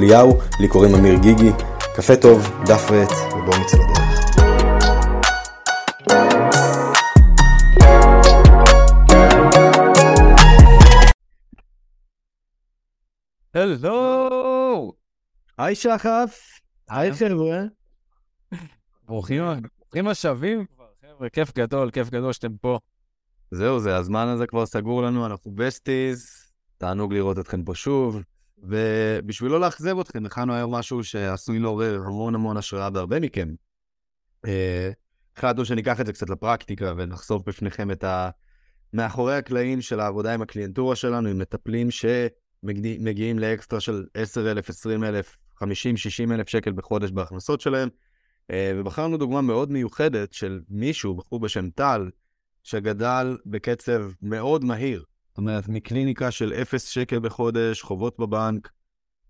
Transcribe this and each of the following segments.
אליהו, לי קוראים אמיר גיגי. קפה טוב, דף ועט, ובואו נצא לדרך. הלו! היי שחף, היי חבר'ה. ברוכים ברוכים השבים כבר, חבר'ה, כיף גדול, כיף גדול שאתם פה. זהו זה, הזמן הזה כבר סגור לנו, אנחנו besties, תענוג לראות אתכם פה שוב. ובשביל לא לאכזב אתכם, הכנו היום משהו שעשוי לעורר המון המון השראה בהרבה מכם. אה, החלטנו שניקח את זה קצת לפרקטיקה ונחשוף בפניכם את ה... מאחורי הקלעים של העבודה עם הקליינטורה שלנו, עם מטפלים שמגיעים לאקסטרה של 10,000, 20,000, 50, 60 אלף שקל בחודש בהכנסות שלהם. אה, ובחרנו דוגמה מאוד מיוחדת של מישהו, בחור בשם טל, שגדל בקצב מאוד מהיר. זאת אומרת, מקליניקה של 0 שקל בחודש, חובות בבנק,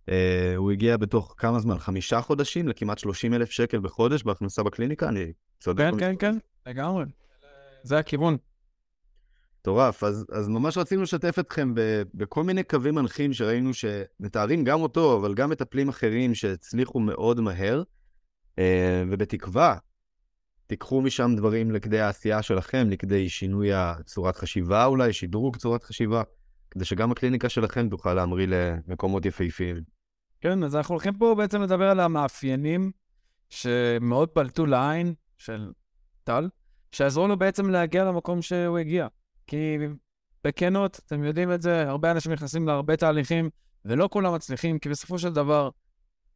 אה, הוא הגיע בתוך כמה זמן? חמישה חודשים לכמעט 30 אלף שקל בחודש בהכנסה בקליניקה? אני צודק? כן, כן, כן, לגמרי. זה הכיוון. מטורף. אז, אז ממש רצינו לשתף אתכם ב, בכל מיני קווים מנחים שראינו שמתארים גם אותו, אבל גם מטפלים אחרים שהצליחו מאוד מהר, אה, ובתקווה תיקחו משם דברים לכדי העשייה שלכם, לכדי שינוי הצורת חשיבה אולי, שדרוג צורת חשיבה, כדי שגם הקליניקה שלכם תוכל להמריא למקומות יפהפיים. כן, אז אנחנו הולכים פה בעצם לדבר על המאפיינים שמאוד פלטו לעין של טל, שעזרו לו בעצם להגיע למקום שהוא הגיע. כי בכנות, אתם יודעים את זה, הרבה אנשים נכנסים להרבה תהליכים, ולא כולם מצליחים, כי בסופו של דבר,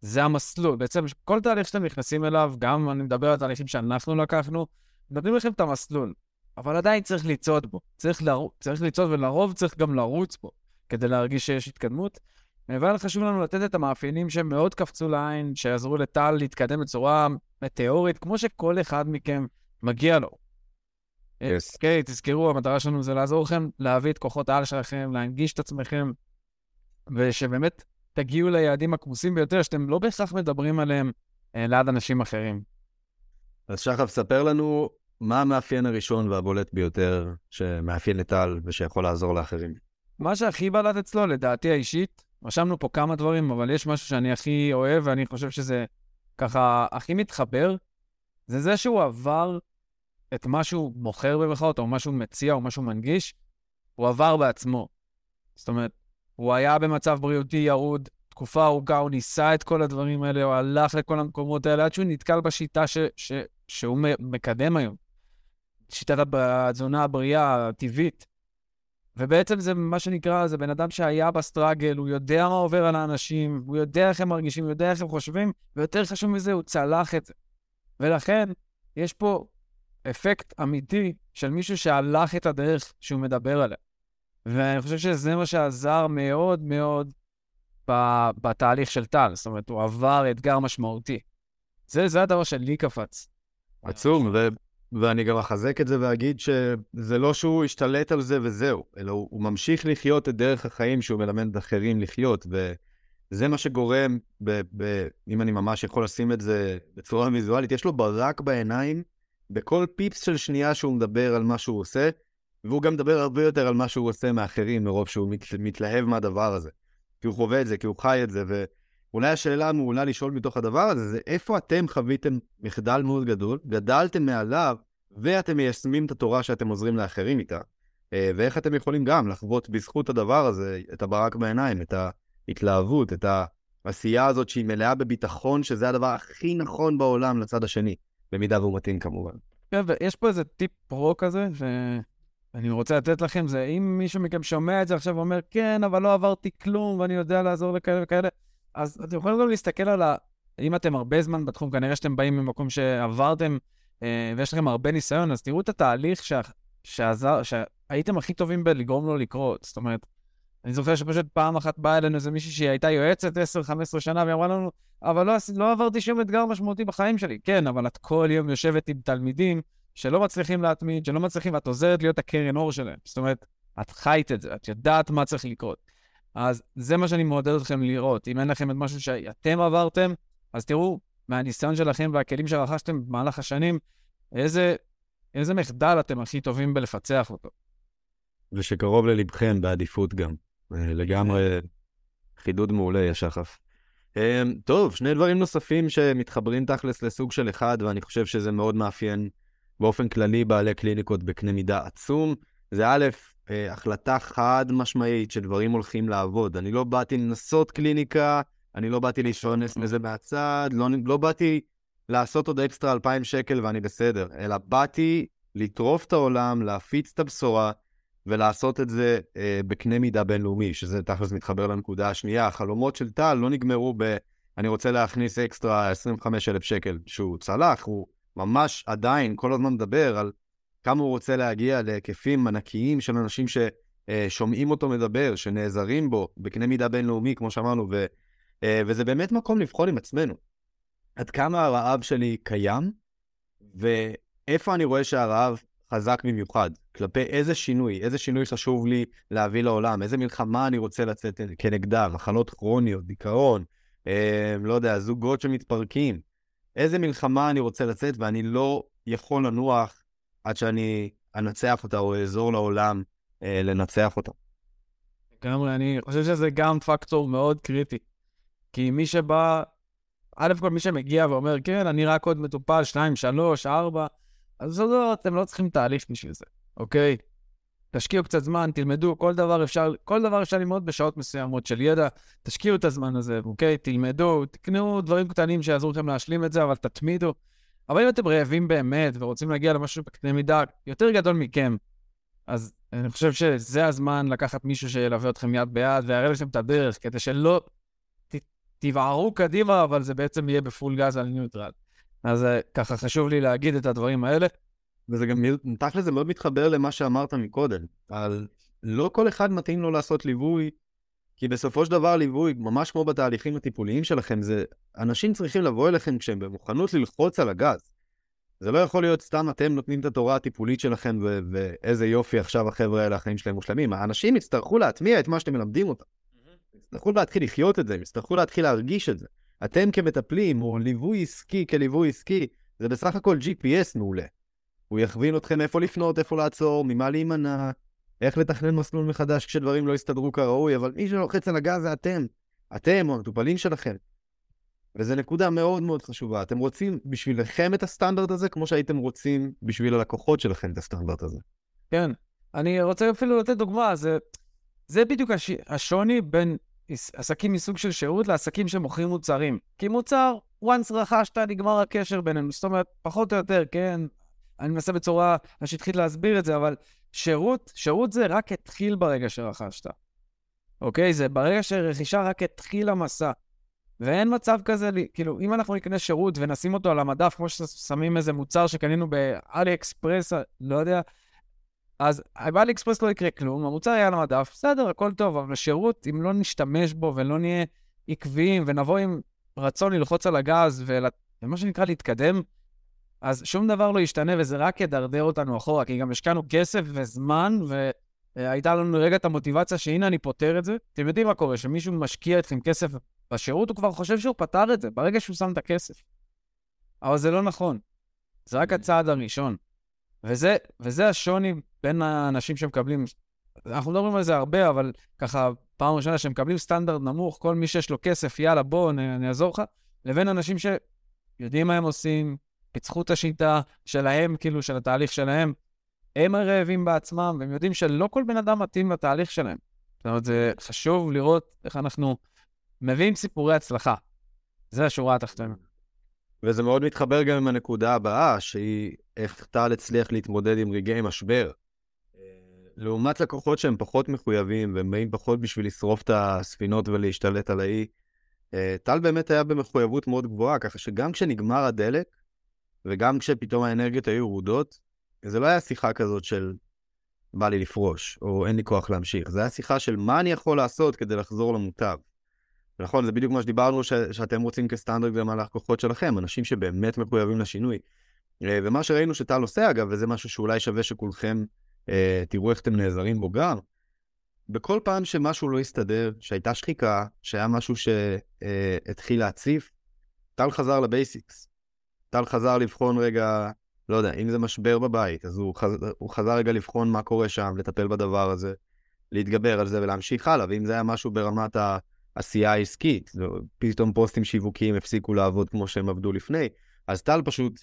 זה המסלול. בעצם כל תהליך שאתם נכנסים אליו, גם אני מדבר על תהליכים שאנחנו לקחנו, נותנים לכם את המסלול, אבל עדיין צריך לצעוד בו. צריך, לרו... צריך לצעוד, ולרוב צריך גם לרוץ בו, כדי להרגיש שיש התקדמות. אבל חשוב לנו לתת את המאפיינים שהם מאוד קפצו לעין, שיעזרו לטל להתקדם בצורה מטאורית, כמו שכל אחד מכם מגיע לו. Yes. אוקיי, okay, תזכרו, המטרה שלנו זה לעזור לכם להביא את כוחות העל שלכם, להנגיש את עצמכם, ושבאמת תגיעו ליעדים הכמוסים ביותר, שאתם לא בהכרח מדברים עליהם אה, ליד אנשים אחרים. אז שחף, ספר לנו מה המאפיין הראשון והבולט ביותר שמאפיין את טל ושיכול לעזור לאחרים. מה שהכי בלט אצלו, לדעתי האישית, רשמנו פה כמה דברים, אבל יש משהו שאני הכי אוהב, ואני חושב שזה ככה הכי מתחבר, זה זה שהוא עבר את מה שהוא מוכר במרכאות, או מה שהוא מציע, או מה שהוא מנגיש, הוא עבר בעצמו. זאת אומרת, הוא היה במצב בריאותי ירוד, תקופה ארוכה, הוא ניסה את כל הדברים האלה, הוא הלך לכל המקומות האלה, עד שהוא נתקל בשיטה ש, ש, שהוא מקדם היום. שיטת התזונה הבריאה הטבעית. ובעצם זה מה שנקרא, זה בן אדם שהיה בסטראגל, הוא יודע מה עובר על האנשים, הוא יודע איך הם מרגישים, הוא יודע איך הם חושבים, ויותר חשוב מזה, הוא צלח את זה. ולכן, יש פה אפקט אמיתי של מישהו שהלך את הדרך שהוא מדבר עליה. ואני חושב שזה מה שעזר מאוד מאוד בתהליך של טל. זאת אומרת, הוא עבר אתגר משמעותי. זה, זה הדבר שלי קפץ. עצום, ו... ואני גם אחזק את זה ואגיד שזה לא שהוא השתלט על זה וזהו, אלא הוא, הוא ממשיך לחיות את דרך החיים שהוא מלמד אחרים לחיות, וזה מה שגורם, ב, ב, אם אני ממש יכול לשים את זה בצורה ויזואלית, יש לו ברק בעיניים בכל פיפס של שנייה שהוא מדבר על מה שהוא עושה, והוא גם מדבר הרבה יותר על מה שהוא עושה מאחרים, מרוב שהוא מת, מתלהב מהדבר הזה. כי הוא חווה את זה, כי הוא חי את זה, ואולי השאלה המעולה לשאול מתוך הדבר הזה, זה איפה אתם חוויתם מחדל מאוד גדול, גדלתם מעליו, ואתם מיישמים את התורה שאתם עוזרים לאחרים איתה, אה, ואיך אתם יכולים גם לחוות בזכות הדבר הזה את הברק בעיניים, את ההתלהבות, את העשייה הזאת שהיא מלאה בביטחון, שזה הדבר הכי נכון בעולם לצד השני, במידה והוא מתאים כמובן. כן, ויש פה איזה טיפ פרו כזה, ש... אני רוצה לתת לכם, זה אם מישהו מכם שומע את זה עכשיו ואומר, כן, אבל לא עברתי כלום ואני יודע לעזור לכאלה וכאלה, אז אתם יכולים גם להסתכל על ה... אם אתם הרבה זמן בתחום, כנראה שאתם באים ממקום שעברתם אה, ויש לכם הרבה ניסיון, אז תראו את התהליך שה... שעזר, שהייתם הכי טובים בלגרום לו לקרות. זאת אומרת, אני זוכר שפשוט פעם אחת באה אלינו איזה מישהי שהיא הייתה יועצת 10-15 שנה, והיא לנו, אבל לא, לא עברתי שום אתגר משמעותי בחיים שלי. כן, אבל את כל יום יושבת עם תלמידים שלא מצליחים להתמיד, שלא מצליחים, ואת עוזרת להיות הקרן אור שלהם. זאת אומרת, את חיית את זה, את יודעת מה צריך לקרות. אז זה מה שאני מעודד אתכם לראות. אם אין לכם את משהו שאתם עברתם, אז תראו מהניסיון שלכם והכלים שרכשתם במהלך השנים, איזה, איזה מחדל אתם הכי טובים בלפצח אותו. ושקרוב ללבכם בעדיפות גם. אה, לגמרי חידוד מעולה, יא שחף. אה, טוב, שני דברים נוספים שמתחברים תכלס לסוג של אחד, ואני חושב שזה מאוד מאפיין באופן כללי בעלי קליניקות בקנה מידה עצום. זה א', אה, החלטה חד משמעית שדברים הולכים לעבוד. אני לא באתי לנסות קליניקה, אני לא באתי להשתונס מזה מהצד, לא, לא באתי לעשות עוד אקסטרה 2,000 שקל ואני בסדר, אלא באתי לטרוף את העולם, להפיץ את הבשורה ולעשות את זה אה, בקנה מידה בינלאומי, שזה תכלס מתחבר לנקודה השנייה. החלומות של טל לא נגמרו ב... אני רוצה להכניס אקסטרה 25,000 שקל שהוא צלח, הוא ממש עדיין כל הזמן מדבר על כמה הוא רוצה להגיע להיקפים ענקיים של אנשים ששומעים אותו מדבר, שנעזרים בו בקנה מידה בינלאומי, כמו שאמרנו, ו, אה, וזה באמת מקום לבחון עם עצמנו. עד כמה הרעב שלי קיים, ואיפה אני רואה שהרעב חזק במיוחד, כלפי איזה שינוי, איזה שינוי חשוב לי להביא לעולם, איזה מלחמה אני רוצה לצאת כנגדה, מחלות כרוניות, דיכאון, אה, לא יודע, זוגות שמתפרקים, איזה מלחמה אני רוצה לצאת ואני לא יכול לנוח עד שאני אנצח אותה או אעזור לעולם אה, לנצח אותה. לגמרי, אני חושב שזה גם פקטור מאוד קריטי. כי מי שבא, א' כל מי שמגיע ואומר, כן, אני רק עוד מטופל, שניים, שלוש, ארבע, אז לא, אתם לא צריכים תהליך בשביל זה, אוקיי? תשקיעו קצת זמן, תלמדו, כל דבר אפשר, כל דבר אפשר ללמוד בשעות מסוימות של ידע, תשקיעו את הזמן הזה, אוקיי? תלמדו, תקנו דברים קטנים שיעזרו לכם להשלים את זה, אבל תתמידו. אבל אם אתם רעבים באמת ורוצים להגיע למשהו בקנה מידה יותר גדול מכם, אז אני חושב שזה הזמן לקחת מישהו שילווה אתכם יד ביד ויראה לכם את הדרך, כדי שלא תבערו קדימה, אבל זה בעצם יהיה בפול גז על ניוטרל. אז אה, ככה חשוב לי להגיד את הדברים האלה. וזה גם, תכל'ס זה מאוד מתחבר למה שאמרת מקודם, על לא כל אחד מתאים לו לעשות ליווי, כי בסופו של דבר ליווי, ממש כמו בתהליכים הטיפוליים שלכם, זה אנשים צריכים לבוא אליכם כשהם במוכנות ללחוץ על הגז. זה לא יכול להיות סתם אתם נותנים את התורה הטיפולית שלכם ו- ואיזה יופי עכשיו החבר'ה האלה, החיים שלהם מושלמים. האנשים יצטרכו להטמיע את מה שאתם מלמדים אותם. יצטרכו להתחיל לחיות את זה, יצטרכו להתחיל להרגיש את זה. אתם כמטפלים, או ליווי עסקי כליווי עסקי, זה בסך הכל GPS מעולה. הוא יכווין אתכם איפה לפנות, איפה לעצור, ממה להימנע, איך לתכנן מסלול מחדש כשדברים לא יסתדרו כראוי, אבל מי שלוחץ על הגז זה אתם. אתם או המטופלים שלכם. וזו נקודה מאוד מאוד חשובה. אתם רוצים בשבילכם את הסטנדרט הזה, כמו שהייתם רוצים בשביל הלקוחות שלכם את הסטנדרט הזה. כן. אני רוצה אפילו לתת דוגמה, זה, זה בדיוק הש, השוני בין עסקים מסוג של שירות לעסקים שמוכרים מוצרים. כי מוצר, once רכשת, נגמר הקשר בינינו. זאת אומרת, פחות או יותר, כן, אני מנסה בצורה השטחית להסביר את זה, אבל שירות, שירות זה רק התחיל ברגע שרכשת. אוקיי? זה ברגע שרכישה רק התחיל המסע. ואין מצב כזה, כאילו, אם אנחנו נקנה שירות ונשים אותו על המדף, כמו ששמים איזה מוצר שקנינו באלי אקספרס, לא יודע, אז באלי אקספרס לא יקרה כלום, המוצר יהיה על המדף, בסדר, הכל טוב, אבל שירות, אם לא נשתמש בו ולא נהיה עקביים ונבוא עם רצון ללחוץ על הגז ומה שנקרא להתקדם, אז שום דבר לא ישתנה וזה רק ידרדר אותנו אחורה, כי גם השקענו כסף וזמן, והייתה לנו רגע את המוטיבציה שהנה אני פותר את זה. אתם יודעים מה קורה, שמישהו משקיע אתכם כסף בשירות, הוא כבר חושב שהוא פתר את זה, ברגע שהוא שם את הכסף. אבל זה לא נכון. זה רק הצעד הראשון. וזה, וזה השוני בין האנשים שמקבלים, אנחנו מדברים על זה הרבה, אבל ככה, פעם ראשונה שמקבלים סטנדרט נמוך, כל מי שיש לו כסף, יאללה, בוא, אני אעזור לך, לבין אנשים שיודעים מה הם עושים, פיצחו את השיטה שלהם, כאילו, של התהליך שלהם. הם הרעבים בעצמם, והם יודעים שלא כל בן אדם מתאים לתהליך שלהם. זאת אומרת, זה חשוב לראות איך אנחנו מביאים סיפורי הצלחה. זה השורה התחתונה. וזה מאוד מתחבר גם עם הנקודה הבאה, שהיא איך טל הצליח להתמודד עם רגעי משבר. לעומת לקוחות שהם פחות מחויבים, והם באים פחות בשביל לשרוף את הספינות ולהשתלט על האי, אה, טל באמת היה במחויבות מאוד גבוהה, ככה שגם כשנגמר הדלק, וגם כשפתאום האנרגיות היו ירודות, זה לא היה שיחה כזאת של בא לי לפרוש, או אין לי כוח להמשיך. זה היה שיחה של מה אני יכול לעשות כדי לחזור למוטב. נכון, זה בדיוק מה שדיברנו ש- שאתם רוצים כסטנדרט גם על הלקוחות שלכם, אנשים שבאמת מחויבים לשינוי. אה, ומה שראינו שטל עושה אגב, וזה משהו שאולי שווה שכולכם אה, תראו איך אתם נעזרים בו גם, בכל פעם שמשהו לא הסתדר, שהייתה שחיקה, שהיה משהו שהתחיל אה, להציף, טל חזר לבייסיקס. טל חזר לבחון רגע, לא יודע, אם זה משבר בבית, אז הוא, חז... הוא חזר רגע לבחון מה קורה שם, לטפל בדבר הזה, להתגבר על זה ולהמשיך הלאה, ואם זה היה משהו ברמת העשייה העסקית, פתאום פוסטים שיווקיים הפסיקו לעבוד כמו שהם עבדו לפני, אז טל פשוט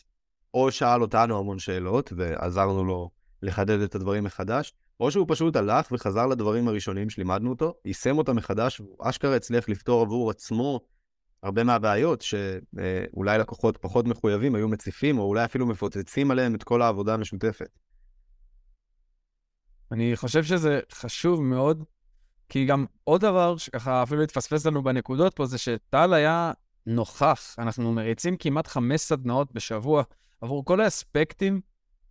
או שאל אותנו המון שאלות ועזרנו לו לחדד את הדברים מחדש, או שהוא פשוט הלך וחזר לדברים הראשונים שלימדנו אותו, יישם אותם מחדש, והוא אשכרה הצליח לפתור עבור עצמו הרבה מהבעיות שאולי לקוחות פחות מחויבים היו מציפים, או אולי אפילו מפוצצים עליהם את כל העבודה המשותפת. אני חושב שזה חשוב מאוד, כי גם עוד דבר שככה אפילו התפספס לנו בנקודות פה, זה שטל היה נוכח. אנחנו מריצים כמעט חמש סדנאות בשבוע עבור כל האספקטים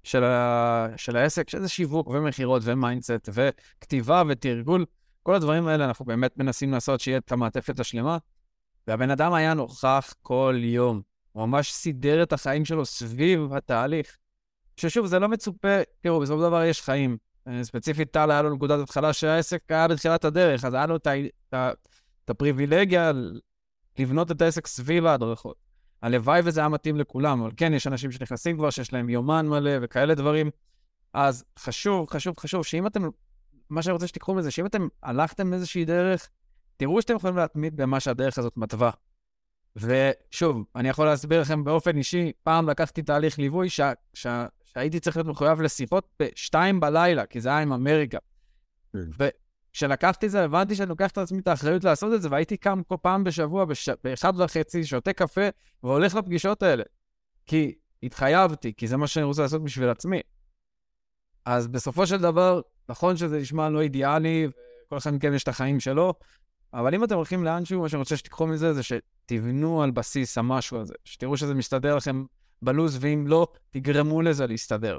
של, ה... של העסק, שזה שיווק ומכירות ו mindset וכתיבה ותרגול. כל הדברים האלה אנחנו באמת מנסים לעשות שיהיה את המעטפת השלמה. והבן אדם היה נוכח כל יום. הוא ממש סידר את החיים שלו סביב התהליך. ששוב, זה לא מצופה, תראו, בסופו של דבר יש חיים. אה, ספציפית, טל היה לו נקודת התחלה שהעסק היה בתחילת הדרך, אז היה לו את, הפריבילגיה לבנות את העסק סביב ההדרכות. הלוואי וזה היה מתאים לכולם, אבל כן, יש אנשים שנכנסים כבר, שיש להם יומן מלא וכאלה דברים. אז חשוב, חשוב, חשוב, שאם אתם, מה שאני רוצה שתיקחו מזה, שאם אתם הלכתם איזושהי דרך, תראו שאתם יכולים להתמיד במה שהדרך הזאת מתווה. ושוב, אני יכול להסביר לכם באופן אישי, פעם לקחתי תהליך ליווי ש... ש... שהייתי צריך להיות מחויב לשיחות בשתיים בלילה, כי זה היה עם אמריקה. כן. וכשלקחתי את זה, הבנתי שאני לוקח את עצמי את האחריות לעשות את זה, והייתי קם כל פעם בשבוע, בש... באחד וחצי, שותה קפה, והולך לפגישות האלה. כי התחייבתי, כי זה מה שאני רוצה לעשות בשביל עצמי. אז בסופו של דבר, נכון שזה נשמע לא אידיאלי, וכל אחד מכם יש את החיים שלו, אבל אם אתם הולכים לאנשהו, מה שאני רוצה שתיקחו מזה זה שתבנו על בסיס המשהו הזה, שתראו שזה מסתדר לכם בלוז, ואם לא, תגרמו לזה להסתדר.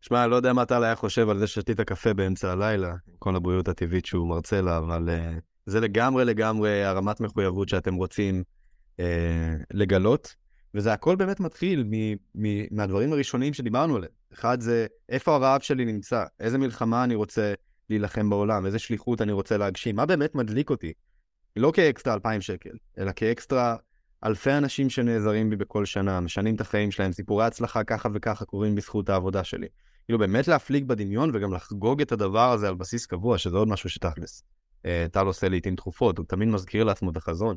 שמע, לא יודע מה טל היה חושב על זה ששתית קפה באמצע הלילה, כל הבריאות הטבעית שהוא מרצה לה, אבל uh, זה לגמרי לגמרי הרמת מחויבות שאתם רוצים uh, לגלות, וזה הכל באמת מתחיל מ- מ- מהדברים הראשונים שדיברנו עליהם. אחד זה, איפה הרעב שלי נמצא? איזה מלחמה אני רוצה להילחם בעולם, איזה שליחות אני רוצה להגשים, מה באמת מדליק אותי? לא כאקסטרה 2,000 שקל, אלא כאקסטרה אלפי אנשים שנעזרים בי בכל שנה, משנים את החיים שלהם, סיפורי הצלחה ככה וככה קורים בזכות העבודה שלי. כאילו באמת להפליג בדמיון וגם לחגוג את הדבר הזה על בסיס קבוע, שזה עוד משהו שתכלס. אה, טל עושה לעיתים תכופות, הוא תמיד מזכיר לעצמו את החזון.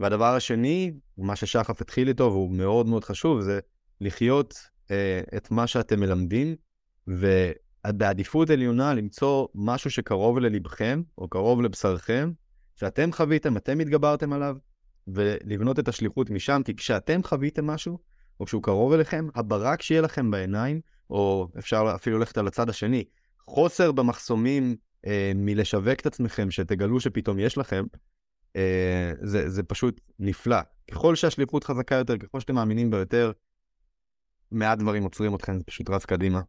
והדבר השני, מה ששחף התחיל איתו, והוא מאוד מאוד חשוב, זה לחיות אה, את מה שאתם מלמדים, ו... בעדיפות עליונה למצוא משהו שקרוב ללבכם, או קרוב לבשרכם, שאתם חוויתם, אתם התגברתם עליו, ולבנות את השליחות משם, כי כשאתם חוויתם משהו, או כשהוא קרוב אליכם, הברק שיהיה לכם בעיניים, או אפשר אפילו ללכת על הצד השני, חוסר במחסומים אה, מלשווק את עצמכם, שתגלו שפתאום יש לכם, אה, זה, זה פשוט נפלא. ככל שהשליחות חזקה יותר, ככל שאתם מאמינים בה יותר, מעט דברים עוצרים אתכם, זה פשוט רץ קדימה.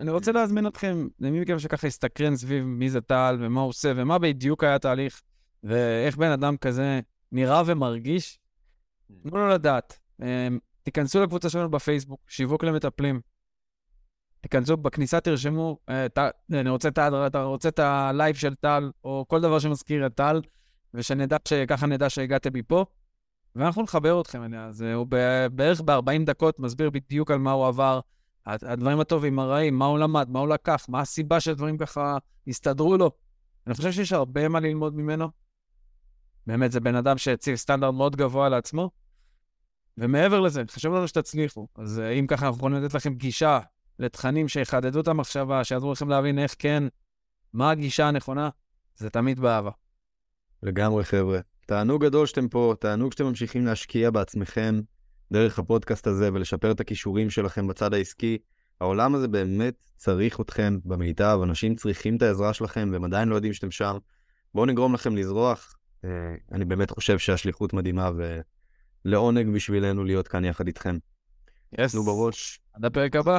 אני רוצה להזמין אתכם, למי מכם שככה יסתקרן סביב מי זה טל ומה הוא עושה ומה בדיוק היה התהליך ואיך בן אדם כזה נראה ומרגיש, תנו לו לדעת. אמ, תיכנסו לקבוצה שלנו בפייסבוק, שיווק למטפלים. תיכנסו, בכניסה תרשמו, אה, אני רוצה את, אתה רוצה את הלייב של טל, או כל דבר שמזכיר את טל, ושנדע, שככה נדע שהגעתם מפה, ואנחנו נחבר אתכם. אז הוא בערך ב-40 דקות מסביר בדיוק על מה הוא עבר, הדברים הטובים, הרעים, מה הוא למד, מה הוא לקח, מה הסיבה שהדברים ככה הסתדרו לו. אני חושב שיש הרבה מה ללמוד ממנו. באמת, זה בן אדם שהציב סטנדרט מאוד גבוה לעצמו. ומעבר לזה, חשוב לנו שתצליחו. אז אה, אם ככה, אנחנו יכולים לתת לכם גישה לתכנים שיחדדו את המחשבה, שיעזרו לכם להבין איך כן, מה הגישה הנכונה, זה תמיד באהבה. לגמרי, חבר'ה. תענוג גדול שאתם פה, תענוג שאתם ממשיכים להשקיע בעצמכם, דרך הפודקאסט הזה ולשפר את הכישורים שלכם בצד העסקי. העולם הזה באמת צריך אתכם במיטב, אנשים צריכים את העזרה שלכם והם עדיין לא יודעים שאתם שם. בואו נגרום לכם לזרוח. אה, אני באמת חושב שהשליחות מדהימה ולעונג בשבילנו להיות כאן יחד איתכם. יס. נו בראש. עד הפרק הבא.